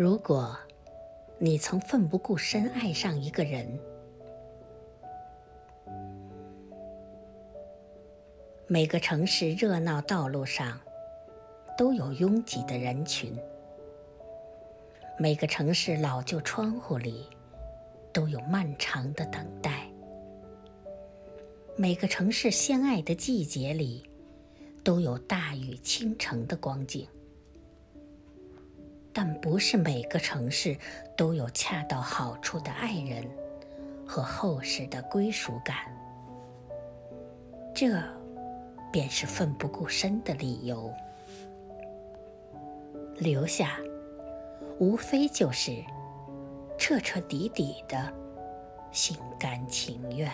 如果你曾奋不顾身爱上一个人，每个城市热闹道路上都有拥挤的人群，每个城市老旧窗户里都有漫长的等待，每个城市相爱的季节里都有大雨倾城的光景。但不是每个城市都有恰到好处的爱人和厚实的归属感，这便是奋不顾身的理由。留下，无非就是彻彻底底的心甘情愿。